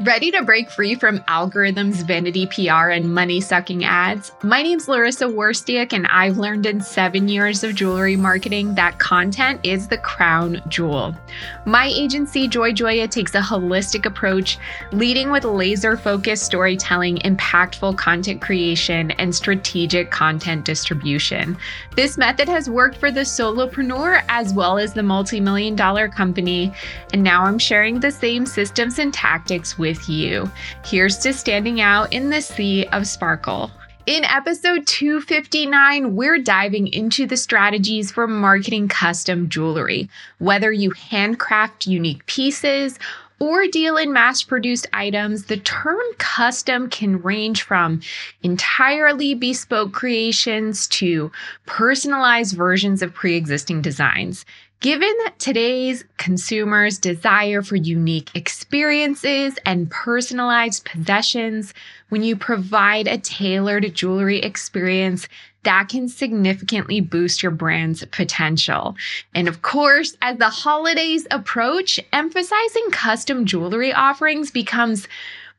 Ready to break free from algorithms, vanity PR, and money sucking ads? My name's Larissa Warstiak, and I've learned in seven years of jewelry marketing that content is the crown jewel. My agency, Joy Joya, takes a holistic approach, leading with laser focused storytelling, impactful content creation, and strategic content distribution. This method has worked for the solopreneur as well as the multi million dollar company, and now I'm sharing the same systems and tactics with you. Here's to standing out in the sea of sparkle. In episode 259, we're diving into the strategies for marketing custom jewelry. Whether you handcraft unique pieces or deal in mass produced items, the term custom can range from entirely bespoke creations to personalized versions of pre existing designs. Given today's consumers' desire for unique experiences and personalized possessions, when you provide a tailored jewelry experience, that can significantly boost your brand's potential. And of course, as the holidays approach, emphasizing custom jewelry offerings becomes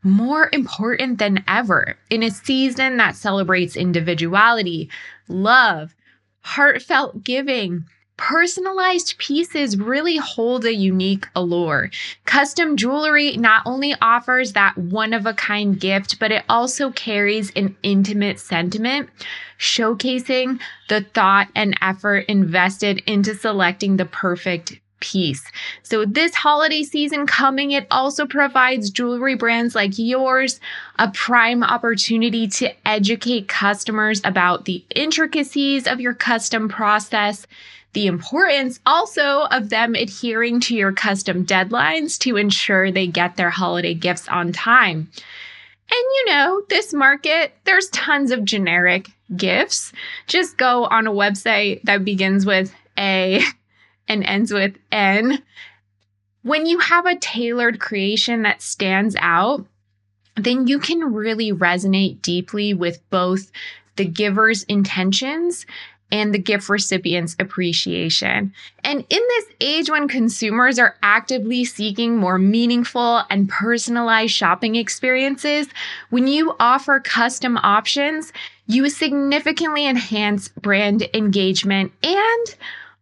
more important than ever in a season that celebrates individuality, love, heartfelt giving, Personalized pieces really hold a unique allure. Custom jewelry not only offers that one of a kind gift, but it also carries an intimate sentiment, showcasing the thought and effort invested into selecting the perfect piece. So, this holiday season coming, it also provides jewelry brands like yours a prime opportunity to educate customers about the intricacies of your custom process the importance also of them adhering to your custom deadlines to ensure they get their holiday gifts on time. And you know, this market, there's tons of generic gifts. Just go on a website that begins with A and ends with N. When you have a tailored creation that stands out, then you can really resonate deeply with both the giver's intentions and the gift recipient's appreciation. And in this age when consumers are actively seeking more meaningful and personalized shopping experiences, when you offer custom options, you significantly enhance brand engagement and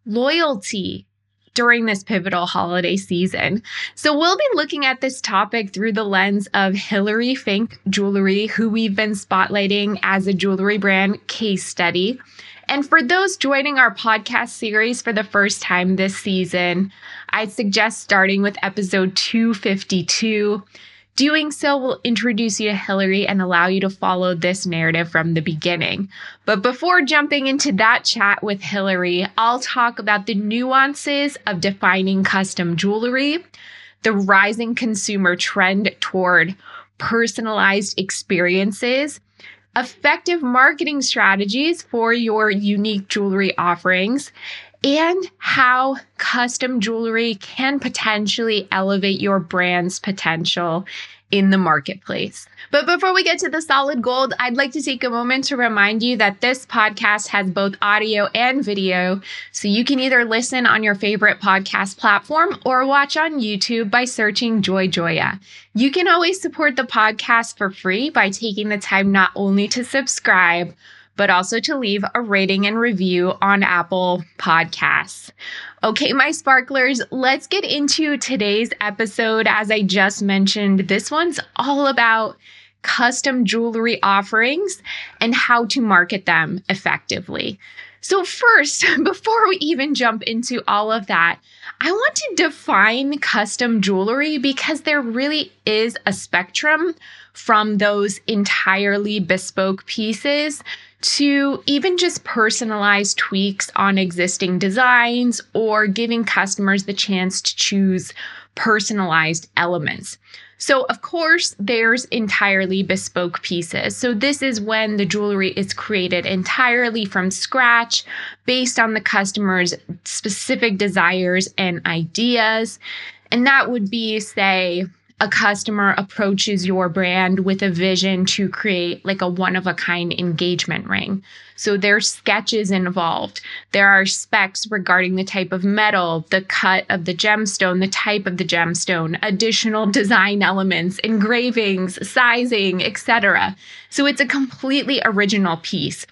loyalty during this pivotal holiday season. So, we'll be looking at this topic through the lens of Hillary Fink Jewelry, who we've been spotlighting as a jewelry brand case study. And for those joining our podcast series for the first time this season, I'd suggest starting with episode 252. Doing so will introduce you to Hilary and allow you to follow this narrative from the beginning. But before jumping into that chat with Hilary, I'll talk about the nuances of defining custom jewelry, the rising consumer trend toward personalized experiences, effective marketing strategies for your unique jewelry offerings, and how custom jewelry can potentially elevate your brand's potential in the marketplace. But before we get to the solid gold, I'd like to take a moment to remind you that this podcast has both audio and video. So you can either listen on your favorite podcast platform or watch on YouTube by searching Joy Joya. You can always support the podcast for free by taking the time not only to subscribe, but also to leave a rating and review on Apple Podcasts. Okay, my sparklers, let's get into today's episode. As I just mentioned, this one's all about custom jewelry offerings and how to market them effectively. So, first, before we even jump into all of that, I want to define custom jewelry because there really is a spectrum from those entirely bespoke pieces to even just personalized tweaks on existing designs or giving customers the chance to choose personalized elements. So, of course, there's entirely bespoke pieces. So, this is when the jewelry is created entirely from scratch based on the customer's specific desires and ideas. And that would be, say, a customer approaches your brand with a vision to create like a one of a kind engagement ring. So there's sketches involved. There are specs regarding the type of metal, the cut of the gemstone, the type of the gemstone, additional design elements, engravings, sizing, etc. So it's a completely original piece.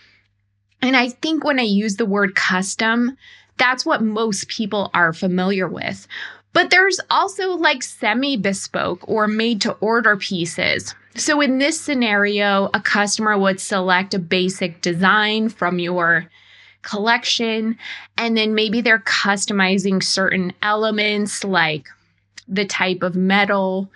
And I think when I use the word custom, that's what most people are familiar with. But there's also like semi bespoke or made to order pieces. So in this scenario, a customer would select a basic design from your collection, and then maybe they're customizing certain elements like the type of metal,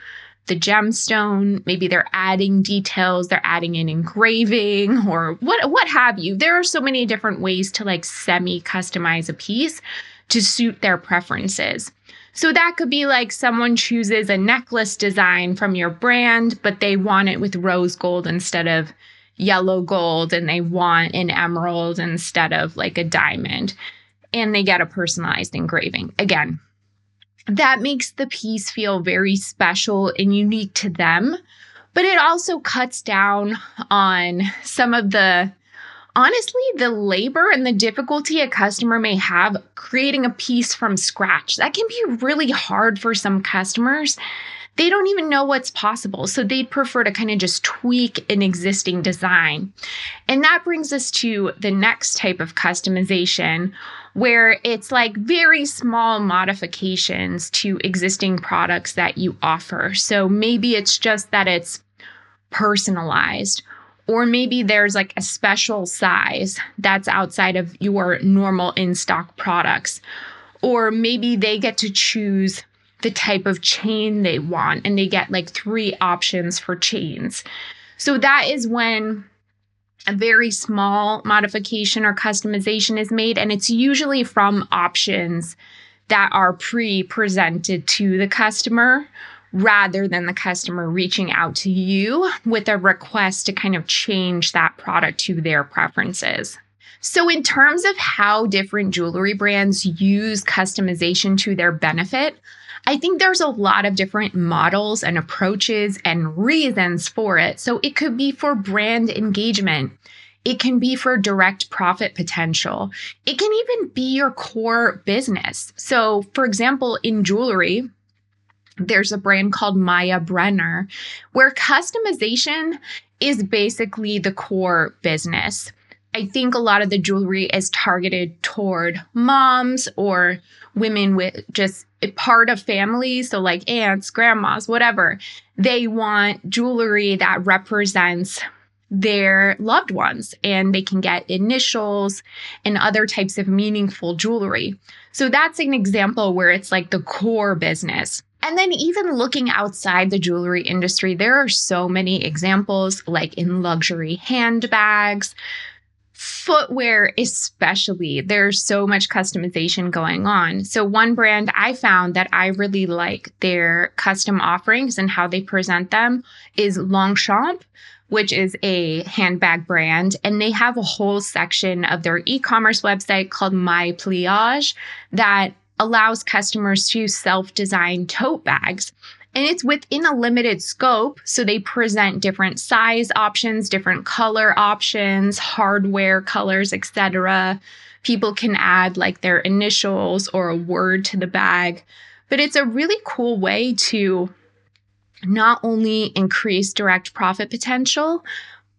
the gemstone, maybe they're adding details, they're adding an engraving or what what have you. There are so many different ways to like semi customize a piece to suit their preferences. So that could be like someone chooses a necklace design from your brand, but they want it with rose gold instead of yellow gold and they want an emerald instead of like a diamond and they get a personalized engraving. Again, that makes the piece feel very special and unique to them, but it also cuts down on some of the honestly the labor and the difficulty a customer may have creating a piece from scratch. That can be really hard for some customers. They don't even know what's possible. So they'd prefer to kind of just tweak an existing design. And that brings us to the next type of customization where it's like very small modifications to existing products that you offer. So maybe it's just that it's personalized or maybe there's like a special size that's outside of your normal in stock products. Or maybe they get to choose the type of chain they want and they get like three options for chains. So that is when a very small modification or customization is made, and it's usually from options that are pre presented to the customer rather than the customer reaching out to you with a request to kind of change that product to their preferences. So, in terms of how different jewelry brands use customization to their benefit, I think there's a lot of different models and approaches and reasons for it. So, it could be for brand engagement. It can be for direct profit potential. It can even be your core business. So, for example, in jewelry, there's a brand called Maya Brenner, where customization is basically the core business. I think a lot of the jewelry is targeted toward moms or women with just part of families. So, like aunts, grandmas, whatever. They want jewelry that represents their loved ones and they can get initials and other types of meaningful jewelry. So, that's an example where it's like the core business. And then, even looking outside the jewelry industry, there are so many examples, like in luxury handbags, footwear, especially. There's so much customization going on. So, one brand I found that I really like their custom offerings and how they present them is Longchamp which is a handbag brand. And they have a whole section of their e commerce website called My Pliage that allows customers to self design tote bags. And it's within a limited scope. So they present different size options, different color options, hardware colors, etc. People can add like their initials or a word to the bag. But it's a really cool way to not only increase direct profit potential,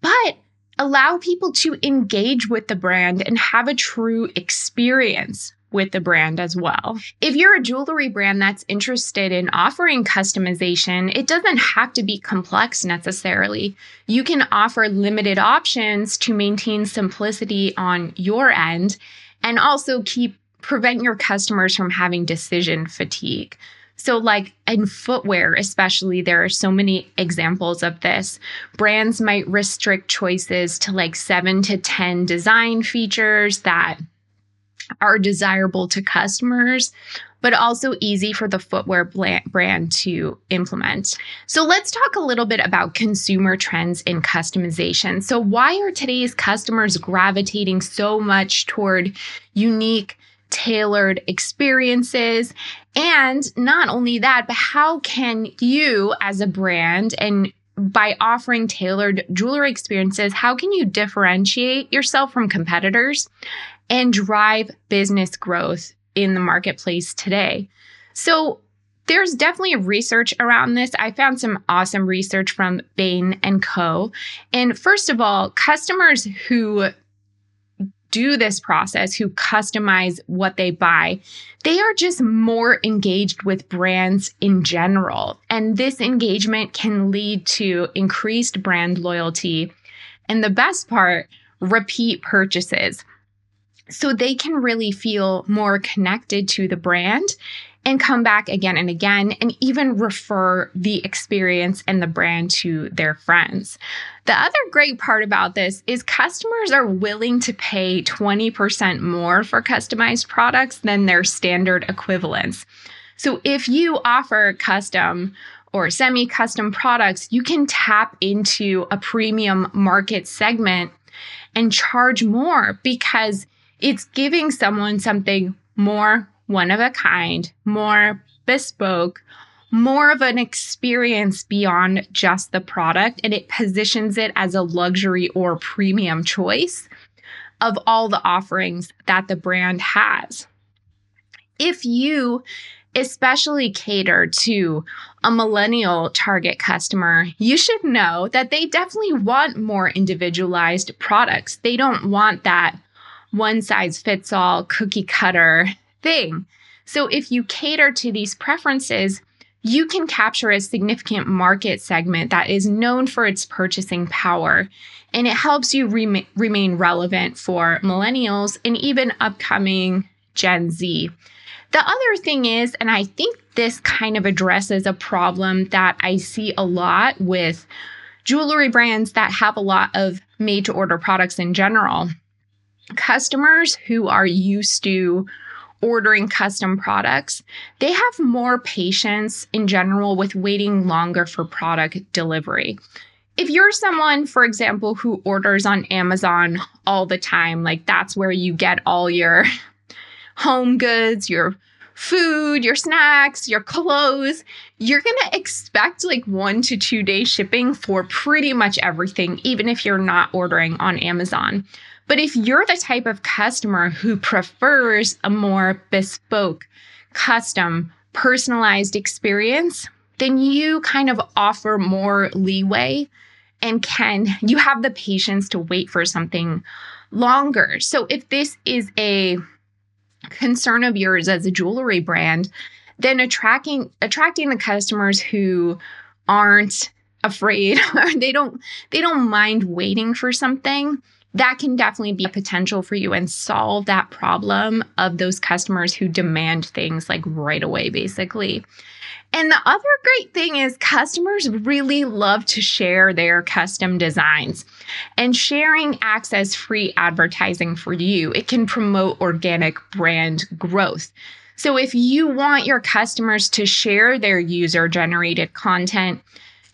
but allow people to engage with the brand and have a true experience with the brand as well. If you're a jewelry brand that's interested in offering customization, it doesn't have to be complex necessarily. You can offer limited options to maintain simplicity on your end and also keep prevent your customers from having decision fatigue. So, like in footwear, especially, there are so many examples of this. Brands might restrict choices to like seven to 10 design features that are desirable to customers, but also easy for the footwear brand to implement. So, let's talk a little bit about consumer trends in customization. So, why are today's customers gravitating so much toward unique, tailored experiences. And not only that, but how can you as a brand and by offering tailored jewelry experiences, how can you differentiate yourself from competitors and drive business growth in the marketplace today? So, there's definitely research around this. I found some awesome research from Bain and Co. And first of all, customers who do this process, who customize what they buy, they are just more engaged with brands in general. And this engagement can lead to increased brand loyalty. And the best part, repeat purchases. So they can really feel more connected to the brand and come back again and again and even refer the experience and the brand to their friends. The other great part about this is customers are willing to pay 20% more for customized products than their standard equivalents. So if you offer custom or semi custom products, you can tap into a premium market segment and charge more because it's giving someone something more one of a kind, more bespoke, more of an experience beyond just the product, and it positions it as a luxury or premium choice of all the offerings that the brand has. If you especially cater to a millennial target customer, you should know that they definitely want more individualized products. They don't want that one size fits all cookie cutter thing. So if you cater to these preferences, you can capture a significant market segment that is known for its purchasing power. And it helps you rem- remain relevant for millennials and even upcoming Gen Z. The other thing is, and I think this kind of addresses a problem that I see a lot with jewelry brands that have a lot of made to order products in general. Customers who are used to ordering custom products, they have more patience in general with waiting longer for product delivery. If you're someone, for example, who orders on Amazon all the time, like that's where you get all your home goods, your food, your snacks, your clothes, you're going to expect like one to two day shipping for pretty much everything, even if you're not ordering on Amazon. But if you're the type of customer who prefers a more bespoke, custom, personalized experience, then you kind of offer more leeway and can you have the patience to wait for something longer. So if this is a concern of yours as a jewelry brand, then attracting attracting the customers who aren't afraid or they don't they don't mind waiting for something that can definitely be potential for you and solve that problem of those customers who demand things like right away, basically. And the other great thing is customers really love to share their custom designs. And sharing acts as free advertising for you. It can promote organic brand growth. So if you want your customers to share their user generated content,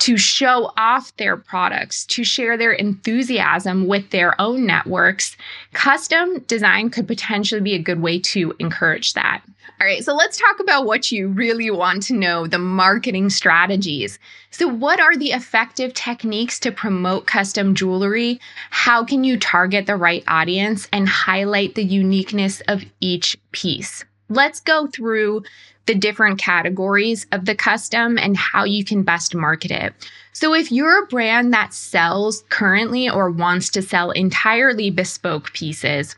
to show off their products, to share their enthusiasm with their own networks, custom design could potentially be a good way to encourage that. All right, so let's talk about what you really want to know the marketing strategies. So, what are the effective techniques to promote custom jewelry? How can you target the right audience and highlight the uniqueness of each piece? Let's go through the different categories of the custom and how you can best market it. So, if you're a brand that sells currently or wants to sell entirely bespoke pieces,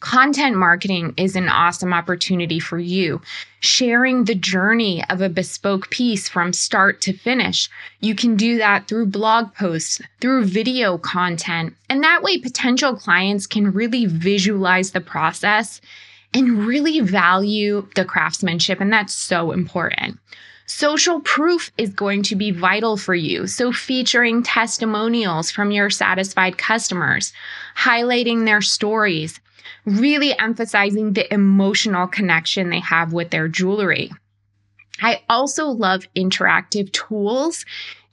content marketing is an awesome opportunity for you. Sharing the journey of a bespoke piece from start to finish. You can do that through blog posts, through video content, and that way potential clients can really visualize the process and really value the craftsmanship. And that's so important. Social proof is going to be vital for you. So, featuring testimonials from your satisfied customers, highlighting their stories, really emphasizing the emotional connection they have with their jewelry. I also love interactive tools.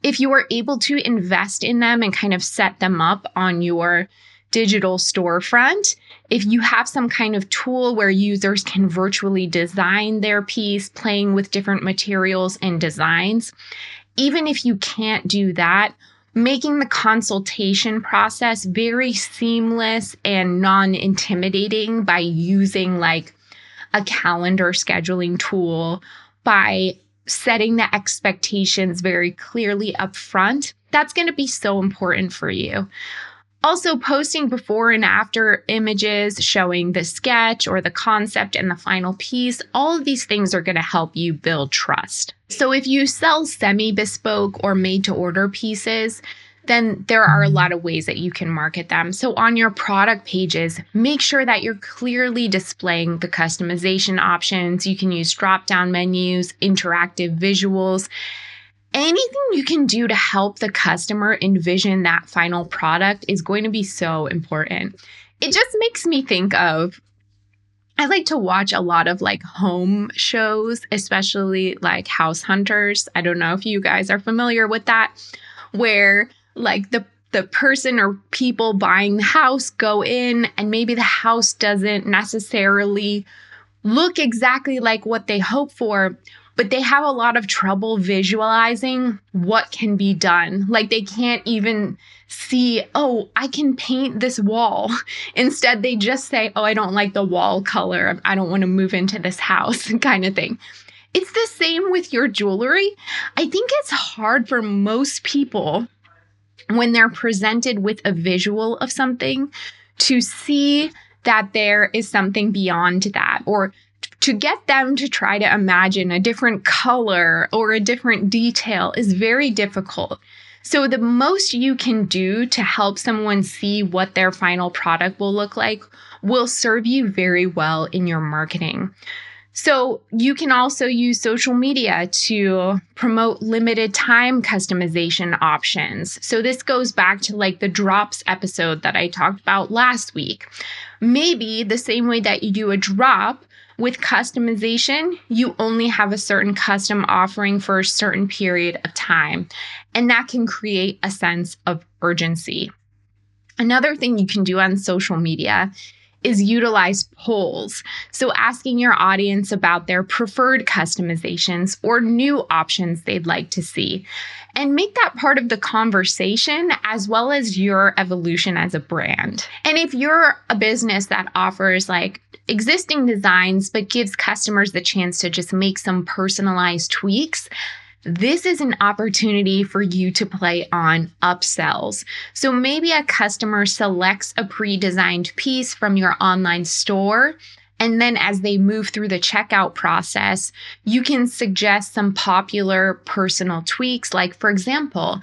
If you are able to invest in them and kind of set them up on your digital storefront, if you have some kind of tool where users can virtually design their piece, playing with different materials and designs, even if you can't do that, making the consultation process very seamless and non intimidating by using like a calendar scheduling tool, by setting the expectations very clearly up front. That's going to be so important for you. Also, posting before and after images showing the sketch or the concept and the final piece, all of these things are going to help you build trust. So, if you sell semi bespoke or made to order pieces, then there are a lot of ways that you can market them. So, on your product pages, make sure that you're clearly displaying the customization options. You can use drop down menus, interactive visuals, anything you can do to help the customer envision that final product is going to be so important. It just makes me think of I like to watch a lot of like home shows, especially like House Hunters. I don't know if you guys are familiar with that, where like the the person or people buying the house go in and maybe the house doesn't necessarily look exactly like what they hope for but they have a lot of trouble visualizing what can be done. Like they can't even see, oh, I can paint this wall. Instead, they just say, oh, I don't like the wall color. I don't want to move into this house, kind of thing. It's the same with your jewelry. I think it's hard for most people when they're presented with a visual of something to see that there is something beyond that or to get them to try to imagine a different color or a different detail is very difficult. So, the most you can do to help someone see what their final product will look like will serve you very well in your marketing. So, you can also use social media to promote limited time customization options. So, this goes back to like the drops episode that I talked about last week. Maybe the same way that you do a drop, with customization, you only have a certain custom offering for a certain period of time, and that can create a sense of urgency. Another thing you can do on social media is utilize polls. So, asking your audience about their preferred customizations or new options they'd like to see. And make that part of the conversation as well as your evolution as a brand. And if you're a business that offers like existing designs, but gives customers the chance to just make some personalized tweaks, this is an opportunity for you to play on upsells. So maybe a customer selects a pre designed piece from your online store. And then as they move through the checkout process, you can suggest some popular personal tweaks. Like, for example,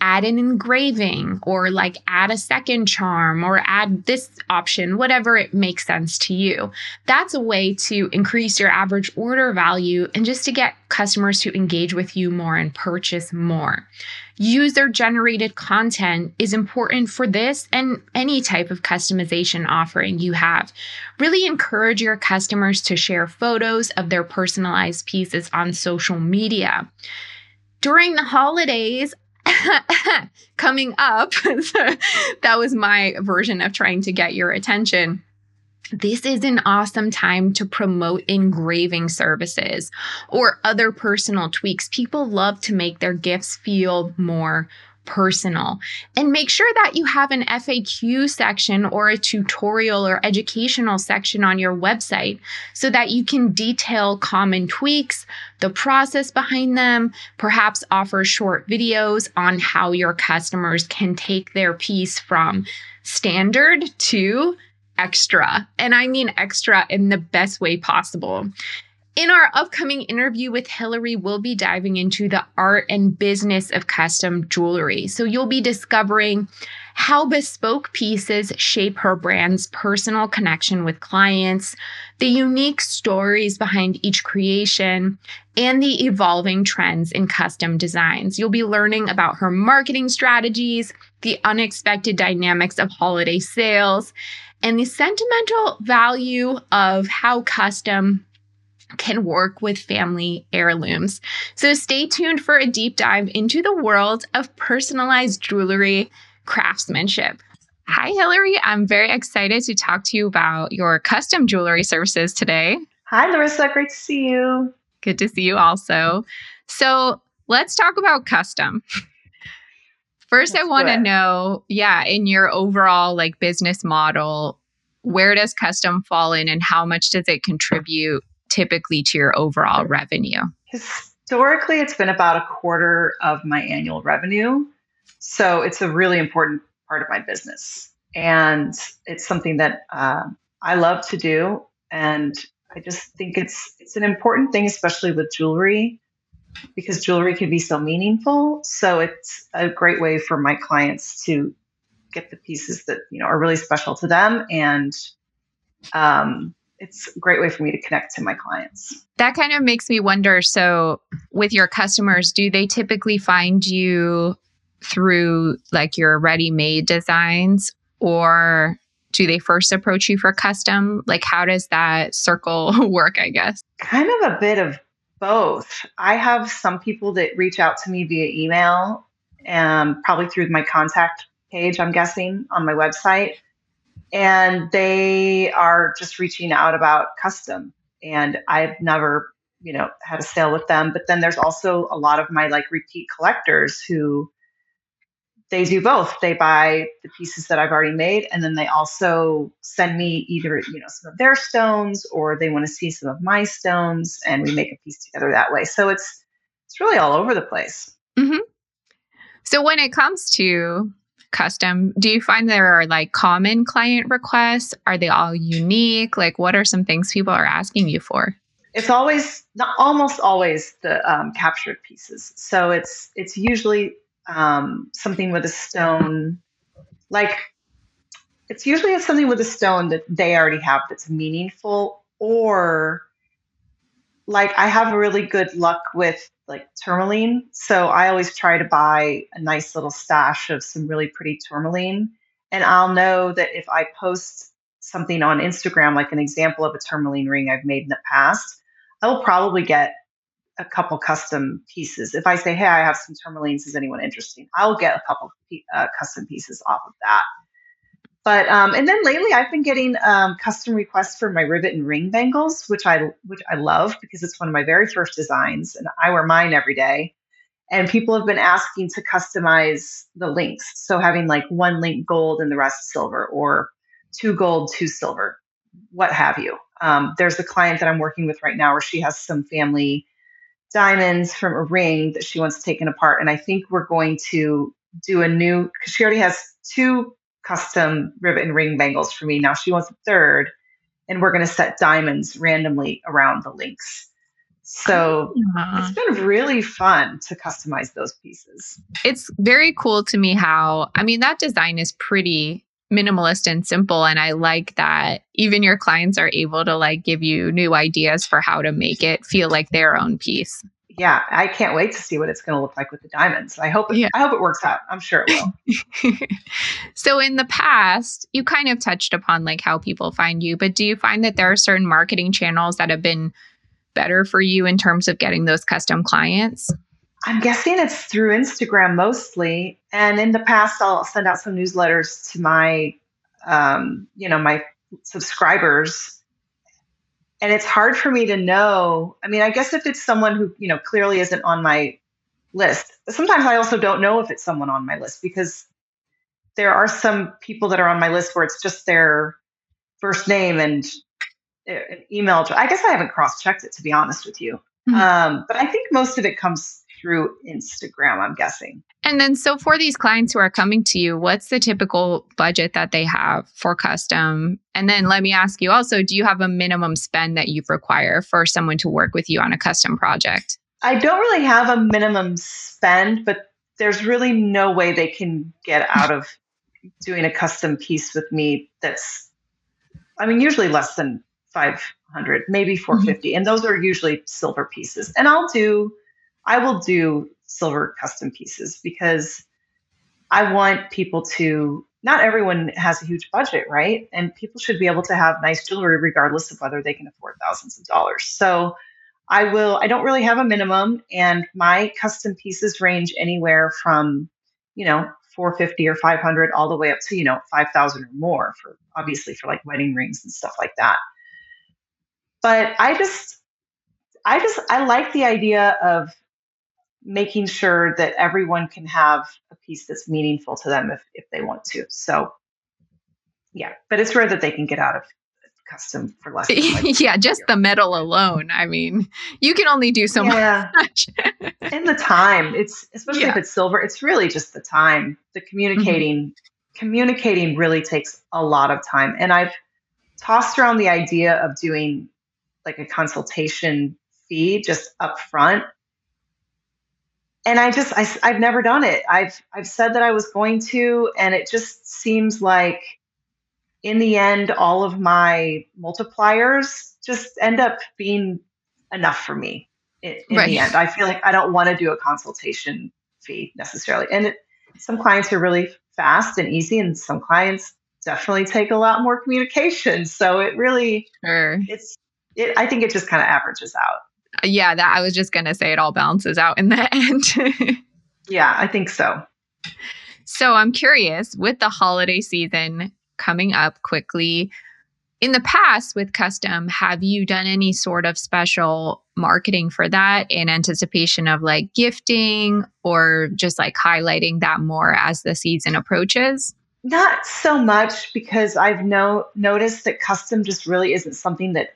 add an engraving or like add a second charm or add this option, whatever it makes sense to you. That's a way to increase your average order value and just to get customers to engage with you more and purchase more. User generated content is important for this and any type of customization offering you have. Really encourage your customers to share photos of their personalized pieces on social media. During the holidays, coming up. that was my version of trying to get your attention. This is an awesome time to promote engraving services or other personal tweaks. People love to make their gifts feel more personal. And make sure that you have an FAQ section or a tutorial or educational section on your website so that you can detail common tweaks, the process behind them, perhaps offer short videos on how your customers can take their piece from standard to extra. And I mean extra in the best way possible. In our upcoming interview with Hillary, we'll be diving into the art and business of custom jewelry. So you'll be discovering how bespoke pieces shape her brand's personal connection with clients, the unique stories behind each creation, and the evolving trends in custom designs. You'll be learning about her marketing strategies, the unexpected dynamics of holiday sales, and the sentimental value of how custom can work with family heirlooms. So stay tuned for a deep dive into the world of personalized jewelry craftsmanship. Hi, Hillary. I'm very excited to talk to you about your custom jewelry services today. Hi, Larissa. Great to see you. Good to see you also. So, let's talk about custom. First, Let's I want to know, yeah, in your overall like business model, where does custom fall in and how much does it contribute typically to your overall revenue? Historically, it's been about a quarter of my annual revenue. So it's a really important part of my business. And it's something that uh, I love to do. And I just think it's it's an important thing, especially with jewelry, because jewelry can be so meaningful. So it's a great way for my clients to get the pieces that you know are really special to them, and um, it's a great way for me to connect to my clients. That kind of makes me wonder. So, with your customers, do they typically find you through like your ready-made designs, or do they first approach you for custom? Like, how does that circle work? I guess kind of a bit of both. I have some people that reach out to me via email, and probably through my contact page, I'm guessing, on my website. And they are just reaching out about custom. And I've never, you know, had a sale with them. But then there's also a lot of my like repeat collectors who they do both. They buy the pieces that I've already made, and then they also send me either you know some of their stones or they want to see some of my stones, and we make a piece together that way. So it's it's really all over the place. Mm-hmm. So when it comes to custom, do you find there are like common client requests? Are they all unique? Like, what are some things people are asking you for? It's always not almost always the um, captured pieces. So it's it's usually um, something with a stone, like it's usually something with a stone that they already have that's meaningful, or like I have really good luck with like tourmaline. So I always try to buy a nice little stash of some really pretty tourmaline. And I'll know that if I post something on Instagram, like an example of a tourmaline ring I've made in the past, I will probably get a couple custom pieces. If I say, hey, I have some tourmalines, is anyone interested? I'll get a couple uh, custom pieces off of that. But um, and then lately, I've been getting um, custom requests for my rivet and ring bangles, which I which I love because it's one of my very first designs, and I wear mine every day. And people have been asking to customize the links, so having like one link gold and the rest silver, or two gold, two silver, what have you. Um, there's a client that I'm working with right now where she has some family diamonds from a ring that she wants taken apart. And I think we're going to do a new, because she already has two custom and ring bangles for me. Now she wants a third, and we're going to set diamonds randomly around the links. So uh-huh. it's been really fun to customize those pieces. It's very cool to me how, I mean, that design is pretty minimalist and simple and i like that even your clients are able to like give you new ideas for how to make it feel like their own piece yeah i can't wait to see what it's going to look like with the diamonds i hope it, yeah. i hope it works out i'm sure it will so in the past you kind of touched upon like how people find you but do you find that there are certain marketing channels that have been better for you in terms of getting those custom clients I'm guessing it's through Instagram mostly. And in the past, I'll send out some newsletters to my, um, you know, my subscribers. And it's hard for me to know. I mean, I guess if it's someone who, you know, clearly isn't on my list, sometimes I also don't know if it's someone on my list because there are some people that are on my list where it's just their first name and uh, email. I guess I haven't cross checked it to be honest with you. Mm-hmm. Um, but I think most of it comes through Instagram, I'm guessing. And then, so for these clients who are coming to you, what's the typical budget that they have for custom? And then let me ask you also do you have a minimum spend that you require for someone to work with you on a custom project? I don't really have a minimum spend, but there's really no way they can get out of doing a custom piece with me that's, I mean, usually less than 500, maybe 450. Mm-hmm. And those are usually silver pieces. And I'll do I will do silver custom pieces because I want people to not everyone has a huge budget, right? And people should be able to have nice jewelry regardless of whether they can afford thousands of dollars. So I will I don't really have a minimum and my custom pieces range anywhere from, you know, 450 or 500 all the way up to you know 5000 or more for obviously for like wedding rings and stuff like that but i just i just i like the idea of making sure that everyone can have a piece that's meaningful to them if, if they want to so yeah but it's rare that they can get out of custom for less yeah just the metal alone i mean you can only do so yeah. much and the time it's especially yeah. if it's silver it's really just the time the communicating mm-hmm. communicating really takes a lot of time and i've tossed around the idea of doing like a consultation fee just up front and i just I, i've never done it i've i've said that i was going to and it just seems like in the end all of my multipliers just end up being enough for me in, in right. the end. I feel like I don't want to do a consultation fee necessarily. And it, some clients are really fast and easy, and some clients definitely take a lot more communication. So it really, sure. it's, it, I think it just kind of averages out. Yeah, that I was just going to say it all balances out in the end. yeah, I think so. So I'm curious with the holiday season coming up quickly, in the past with custom, have you done any sort of special marketing for that in anticipation of like gifting or just like highlighting that more as the season approaches? Not so much because I've no noticed that custom just really isn't something that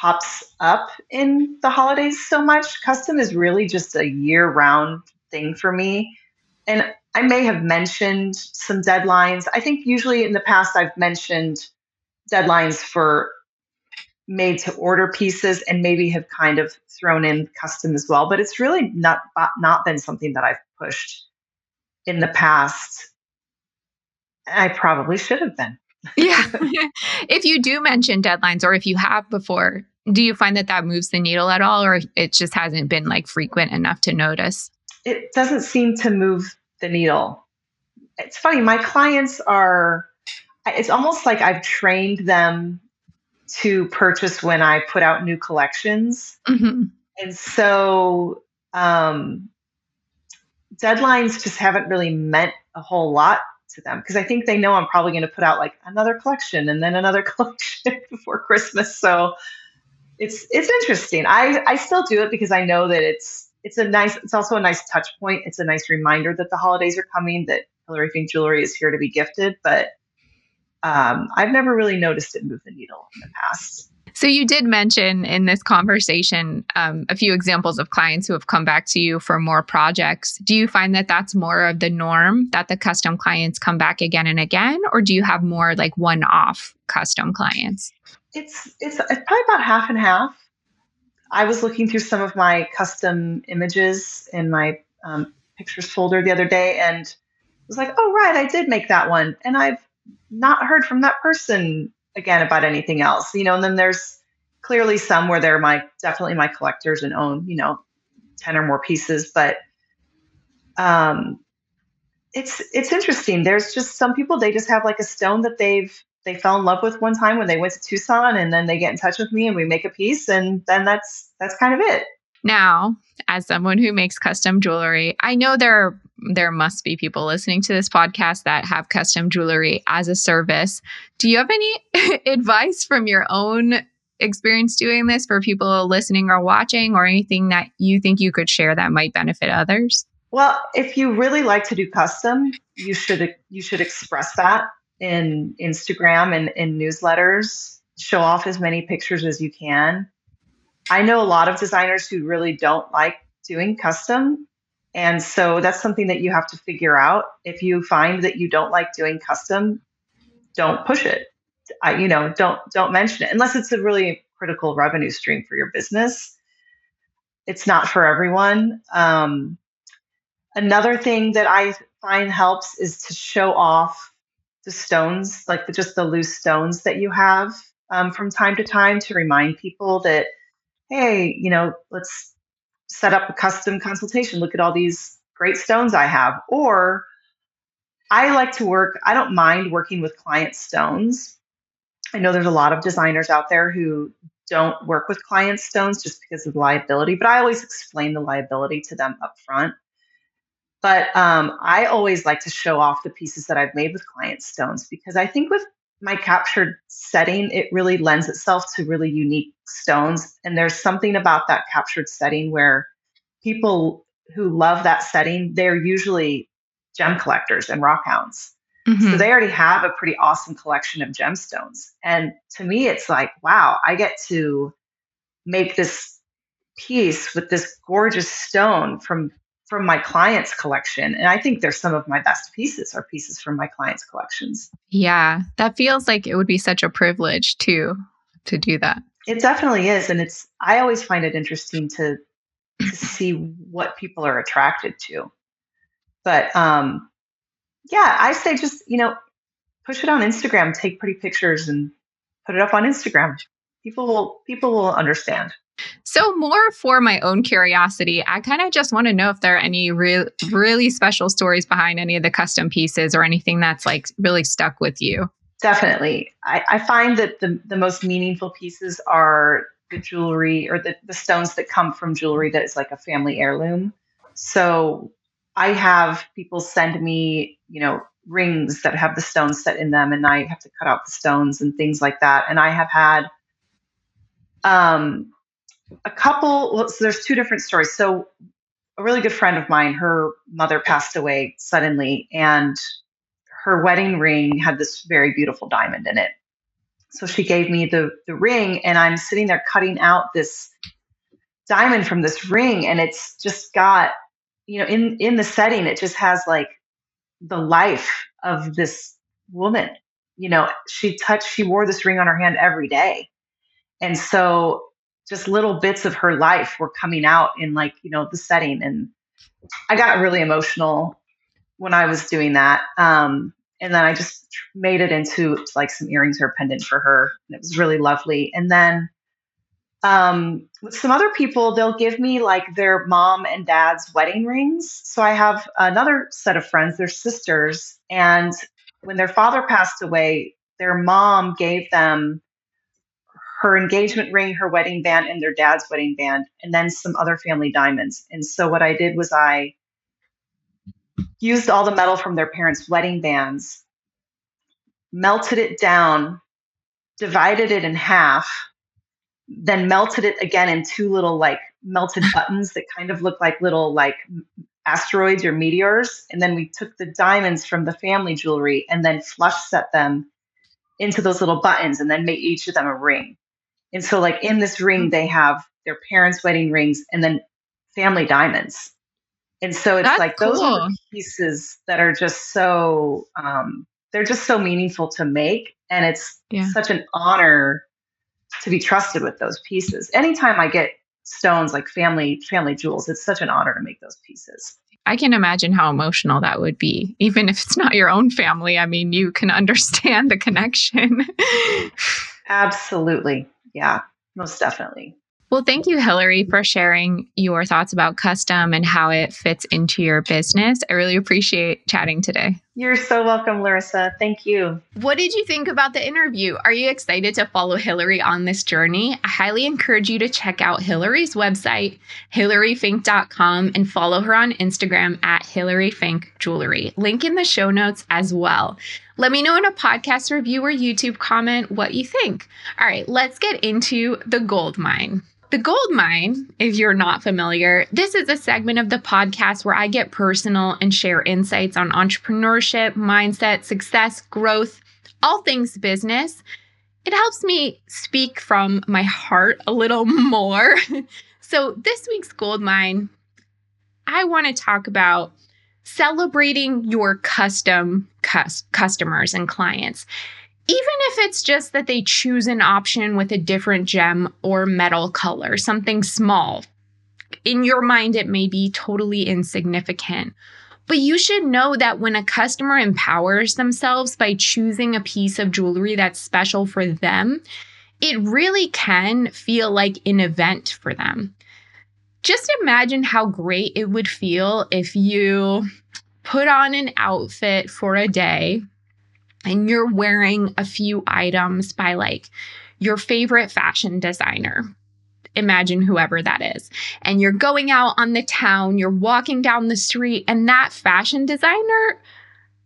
pops up in the holidays so much. Custom is really just a year round thing for me. And I may have mentioned some deadlines. I think usually in the past I've mentioned deadlines for made to order pieces and maybe have kind of thrown in custom as well but it's really not not been something that I've pushed in the past I probably should have been yeah if you do mention deadlines or if you have before do you find that that moves the needle at all or it just hasn't been like frequent enough to notice it doesn't seem to move the needle it's funny my clients are it's almost like I've trained them to purchase when I put out new collections. Mm-hmm. And so um, deadlines just haven't really meant a whole lot to them because I think they know I'm probably going to put out like another collection and then another collection before Christmas. So it's it's interesting. I I still do it because I know that it's it's a nice it's also a nice touch point. It's a nice reminder that the holidays are coming that Hillary Fink jewelry is here to be gifted, but um, I've never really noticed it move the needle in the past. So you did mention in this conversation um, a few examples of clients who have come back to you for more projects. Do you find that that's more of the norm that the custom clients come back again and again, or do you have more like one-off custom clients? It's it's, it's probably about half and half. I was looking through some of my custom images in my um, pictures folder the other day, and was like, "Oh right, I did make that one," and I've not heard from that person again about anything else. You know, and then there's clearly some where they're my definitely my collectors and own, you know, 10 or more pieces, but um it's it's interesting. There's just some people they just have like a stone that they've they fell in love with one time when they went to Tucson and then they get in touch with me and we make a piece and then that's that's kind of it. Now, as someone who makes custom jewelry, I know there there must be people listening to this podcast that have custom jewelry as a service. Do you have any advice from your own experience doing this for people listening or watching or anything that you think you could share that might benefit others? Well, if you really like to do custom, you should you should express that in Instagram and in newsletters. Show off as many pictures as you can. I know a lot of designers who really don't like doing custom and so that's something that you have to figure out. If you find that you don't like doing custom, don't push it. I, you know, don't don't mention it unless it's a really critical revenue stream for your business. It's not for everyone. Um, another thing that I find helps is to show off the stones, like the, just the loose stones that you have um, from time to time to remind people that, hey, you know, let's set up a custom consultation. Look at all these great stones I have. Or I like to work, I don't mind working with client stones. I know there's a lot of designers out there who don't work with client stones just because of the liability, but I always explain the liability to them up front. But um, I always like to show off the pieces that I've made with client stones because I think with my captured setting, it really lends itself to really unique stones. And there's something about that captured setting where people who love that setting, they're usually gem collectors and rock hounds. Mm-hmm. So they already have a pretty awesome collection of gemstones. And to me, it's like, wow, I get to make this piece with this gorgeous stone from from my clients collection and i think they're some of my best pieces are pieces from my clients collections. Yeah that feels like it would be such a privilege to to do that. It definitely is and it's i always find it interesting to to see what people are attracted to. But um yeah i say just you know push it on instagram take pretty pictures and put it up on instagram. People will people will understand so, more for my own curiosity, I kind of just want to know if there are any re- really special stories behind any of the custom pieces or anything that's like really stuck with you. Definitely. I, I find that the, the most meaningful pieces are the jewelry or the, the stones that come from jewelry that is like a family heirloom. So, I have people send me, you know, rings that have the stones set in them, and I have to cut out the stones and things like that. And I have had um, a couple so there's two different stories. So a really good friend of mine her mother passed away suddenly and her wedding ring had this very beautiful diamond in it. So she gave me the the ring and i'm sitting there cutting out this diamond from this ring and it's just got you know in in the setting it just has like the life of this woman. You know she touched she wore this ring on her hand every day. And so just little bits of her life were coming out in like you know the setting. And i got really emotional when i was doing that. Um, and then i just made it into like some earrings or a pendant for her. And it was really lovely. And then um, with some other people they'll give me like their mom and dad's wedding rings. So i have another set of friends they're sisters. And when their father passed away their mom gave them her engagement ring, her wedding band, and their dad's wedding band, and then some other family diamonds. And so what I did was I used all the metal from their parents' wedding bands, melted it down, divided it in half, then melted it again in two little like melted buttons that kind of look like little like asteroids or meteors. And then we took the diamonds from the family jewelry and then flush set them into those little buttons and then made each of them a ring. And so, like in this ring, mm-hmm. they have their parents' wedding rings and then family diamonds. And so it's That's like those cool. are pieces that are just so um, they're just so meaningful to make, and it's yeah. such an honor to be trusted with those pieces. Anytime I get stones like family family jewels, it's such an honor to make those pieces. I can imagine how emotional that would be, even if it's not your own family. I mean, you can understand the connection. Absolutely yeah, most definitely. Well, thank you, Hillary, for sharing your thoughts about custom and how it fits into your business. I really appreciate chatting today. You're so welcome, Laryssa. Thank you. What did you think about the interview? Are you excited to follow Hillary on this journey? I highly encourage you to check out Hillary's website, hillaryfink.com, and follow her on Instagram at hillaryfinkjewelry. Link in the show notes as well. Let me know in a podcast review or YouTube comment what you think. All right, let's get into the gold mine. The Gold Mine, if you're not familiar, this is a segment of the podcast where I get personal and share insights on entrepreneurship, mindset, success, growth, all things business. It helps me speak from my heart a little more. so, this week's Gold Mine, I want to talk about celebrating your custom cus- customers and clients even if it's just that they choose an option with a different gem or metal color, something small. In your mind, it may be totally insignificant. But you should know that when a customer empowers themselves by choosing a piece of jewelry that's special for them, it really can feel like an event for them. Just imagine how great it would feel if you put on an outfit for a day and you're wearing a few items by like your favorite fashion designer. imagine whoever that is. And you're going out on the town, you're walking down the street, and that fashion designer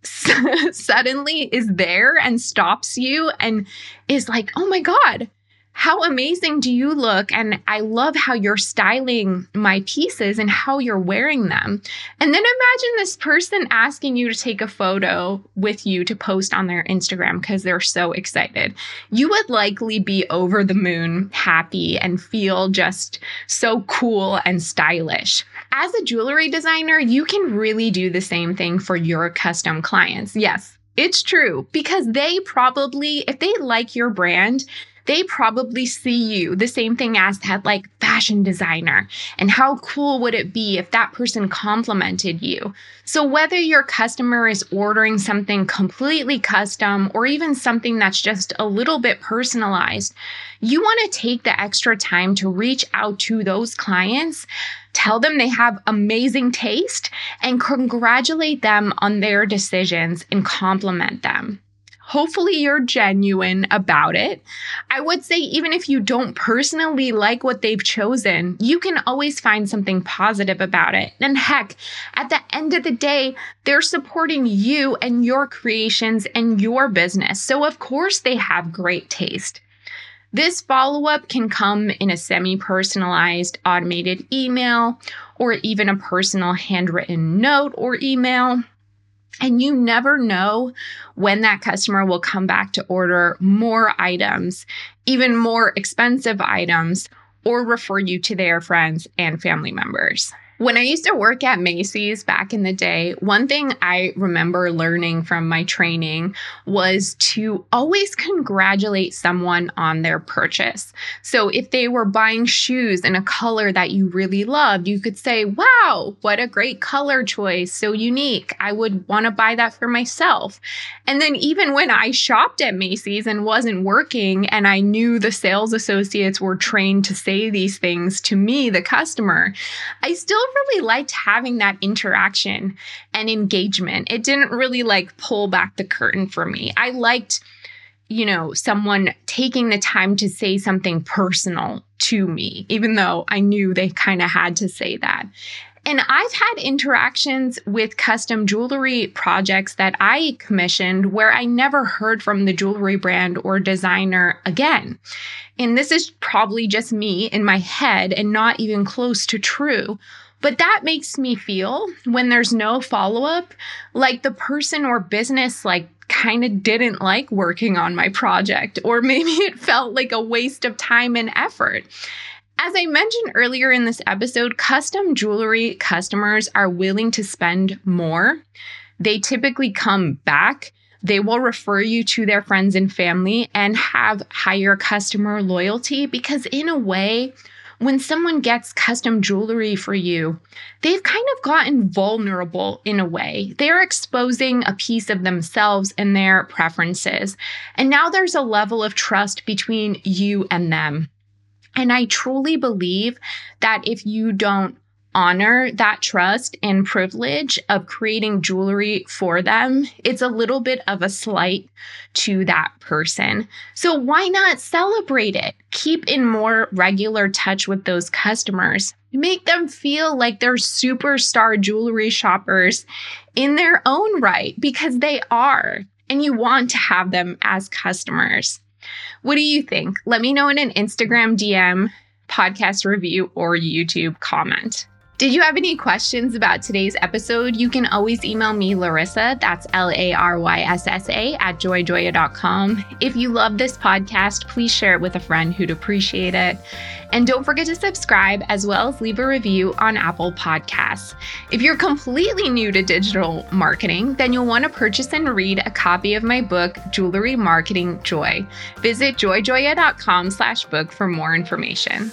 suddenly is there and stops you and is like, oh my God, how amazing do you look? And I love how you're styling my pieces and how you're wearing them. And then imagine this person asking you to take a photo with you to post on their Instagram because they're so excited. You would likely be over the moon happy and feel just so cool and stylish. As a jewelry designer, you can really do the same thing for your custom clients. Yes, it's true because they probably, if they like your brand, they probably see you the same thing as that like fashion designer. And how cool would it be if that person complimented you? So, whether your customer is ordering something completely custom or even something that's just a little bit personalized, you want to take the extra time to reach out to those clients, tell them they have amazing taste, and congratulate them on their decisions and compliment them. Hopefully, you're genuine about it. I would say, even if you don't personally like what they've chosen, you can always find something positive about it. And heck, at the end of the day, they're supporting you and your creations and your business. So, of course, they have great taste. This follow up can come in a semi personalized automated email or even a personal handwritten note or email. And you never know when that customer will come back to order more items, even more expensive items, or refer you to their friends and family members. When I used to work at Macy's back in the day, one thing I remember learning from my training was to always congratulate someone on their purchase. So if they were buying shoes in a color that you really loved, you could say, Wow, what a great color choice. So unique. I would want to buy that for myself. And then even when I shopped at Macy's and wasn't working, and I knew the sales associates were trained to say these things to me, the customer, I still really liked having that interaction and engagement. It didn't really like pull back the curtain for me. I liked, you know, someone taking the time to say something personal to me, even though I knew they kind of had to say that. And I've had interactions with custom jewelry projects that I commissioned where I never heard from the jewelry brand or designer again. And this is probably just me in my head and not even close to true. But that makes me feel when there's no follow up, like the person or business, like, kind of didn't like working on my project, or maybe it felt like a waste of time and effort. As I mentioned earlier in this episode, custom jewelry customers are willing to spend more. They typically come back. They will refer you to their friends and family and have higher customer loyalty because, in a way, when someone gets custom jewelry for you, they've kind of gotten vulnerable in a way. They're exposing a piece of themselves and their preferences. And now there's a level of trust between you and them. And I truly believe that if you don't honor that trust and privilege of creating jewelry for them, it's a little bit of a slight to that person. So why not celebrate it? Keep in more regular touch with those customers. Make them feel like they're superstar jewelry shoppers in their own right because they are, and you want to have them as customers. What do you think? Let me know in an Instagram DM, podcast review, or YouTube comment. Did you have any questions about today's episode? You can always email me, Laryssa, that's L A R Y S S A, at joyjoya.com. If you love this podcast, please share it with a friend who'd appreciate it. And don't forget to subscribe as well as leave a review on Apple Podcasts. If you're completely new to digital marketing, then you'll want to purchase and read a copy of my book, Jewelry Marketing Joy. Visit joyjoya.com slash book for more information.